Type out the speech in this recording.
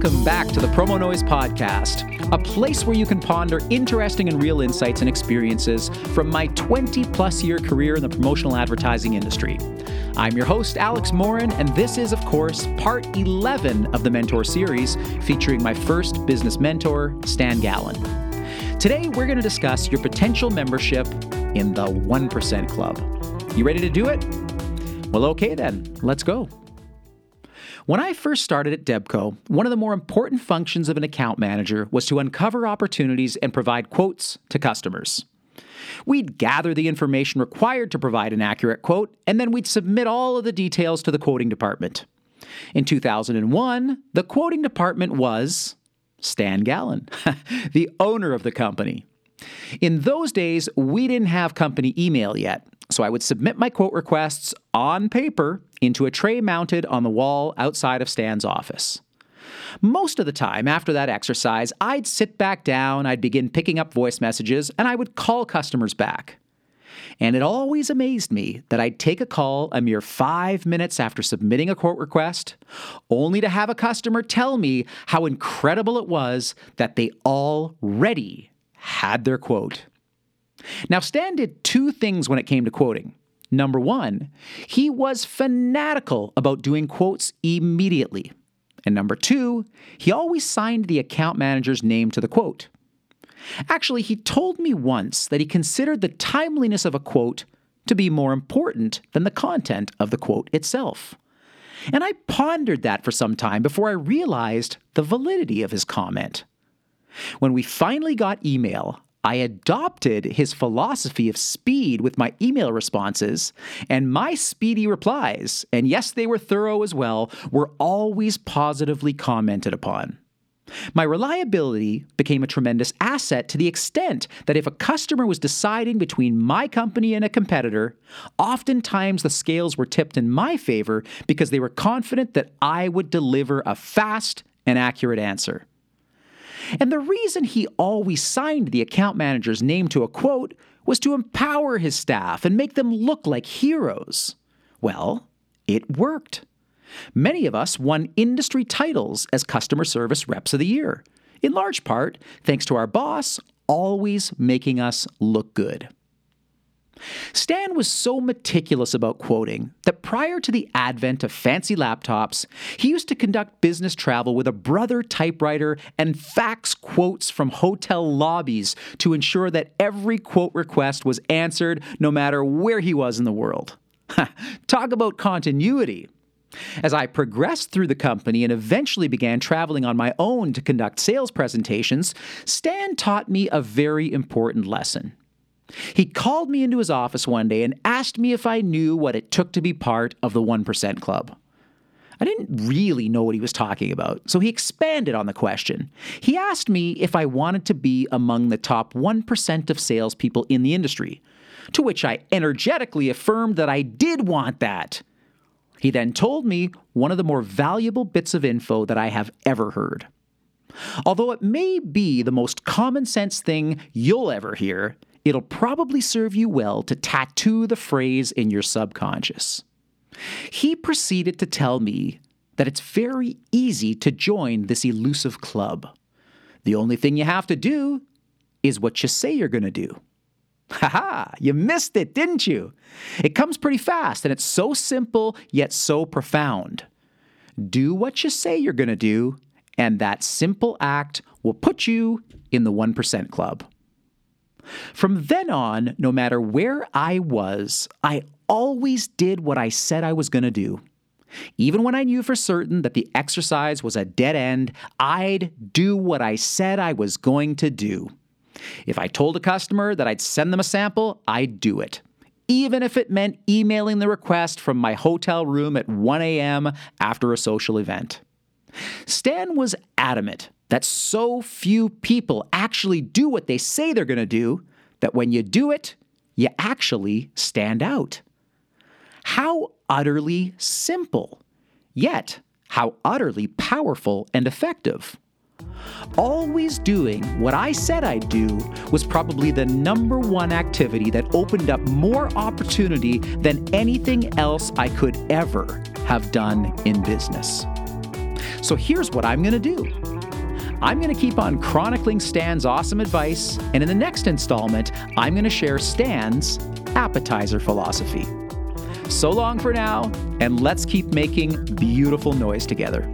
Welcome back to the Promo Noise Podcast, a place where you can ponder interesting and real insights and experiences from my 20 plus year career in the promotional advertising industry. I'm your host, Alex Morin, and this is, of course, part 11 of the Mentor series featuring my first business mentor, Stan Gallen. Today, we're going to discuss your potential membership in the 1% Club. You ready to do it? Well, okay then, let's go. When I first started at Debco, one of the more important functions of an account manager was to uncover opportunities and provide quotes to customers. We'd gather the information required to provide an accurate quote, and then we'd submit all of the details to the quoting department. In 2001, the quoting department was Stan Gallen, the owner of the company. In those days, we didn't have company email yet, so I would submit my quote requests on paper into a tray mounted on the wall outside of Stan's office. Most of the time after that exercise, I'd sit back down, I'd begin picking up voice messages, and I would call customers back. And it always amazed me that I'd take a call a mere five minutes after submitting a quote request, only to have a customer tell me how incredible it was that they already had their quote. Now, Stan did two things when it came to quoting. Number one, he was fanatical about doing quotes immediately. And number two, he always signed the account manager's name to the quote. Actually, he told me once that he considered the timeliness of a quote to be more important than the content of the quote itself. And I pondered that for some time before I realized the validity of his comment. When we finally got email, I adopted his philosophy of speed with my email responses, and my speedy replies, and yes, they were thorough as well, were always positively commented upon. My reliability became a tremendous asset to the extent that if a customer was deciding between my company and a competitor, oftentimes the scales were tipped in my favor because they were confident that I would deliver a fast and accurate answer. And the reason he always signed the account manager's name to a quote was to empower his staff and make them look like heroes. Well, it worked. Many of us won industry titles as customer service reps of the year, in large part thanks to our boss always making us look good. Stan was so meticulous about quoting that prior to the advent of fancy laptops, he used to conduct business travel with a brother typewriter and fax quotes from hotel lobbies to ensure that every quote request was answered no matter where he was in the world. Talk about continuity. As I progressed through the company and eventually began traveling on my own to conduct sales presentations, Stan taught me a very important lesson. He called me into his office one day and asked me if I knew what it took to be part of the 1% Club. I didn't really know what he was talking about, so he expanded on the question. He asked me if I wanted to be among the top 1% of salespeople in the industry, to which I energetically affirmed that I did want that. He then told me one of the more valuable bits of info that I have ever heard. Although it may be the most common sense thing you'll ever hear, it'll probably serve you well to tattoo the phrase in your subconscious. He proceeded to tell me that it's very easy to join this elusive club. The only thing you have to do is what you say you're going to do. Ha ha, you missed it, didn't you? It comes pretty fast and it's so simple yet so profound. Do what you say you're going to do, and that simple act will put you in the 1% club. From then on, no matter where I was, I always did what I said I was going to do. Even when I knew for certain that the exercise was a dead end, I'd do what I said I was going to do. If I told a customer that I'd send them a sample, I'd do it. Even if it meant emailing the request from my hotel room at 1 a.m. after a social event. Stan was adamant that so few people actually do what they say they're going to do that when you do it, you actually stand out. How utterly simple, yet how utterly powerful and effective. Always doing what I said I'd do was probably the number one activity that opened up more opportunity than anything else I could ever have done in business. So here's what I'm going to do. I'm going to keep on chronicling Stan's awesome advice, and in the next installment, I'm going to share Stan's appetizer philosophy. So long for now, and let's keep making beautiful noise together.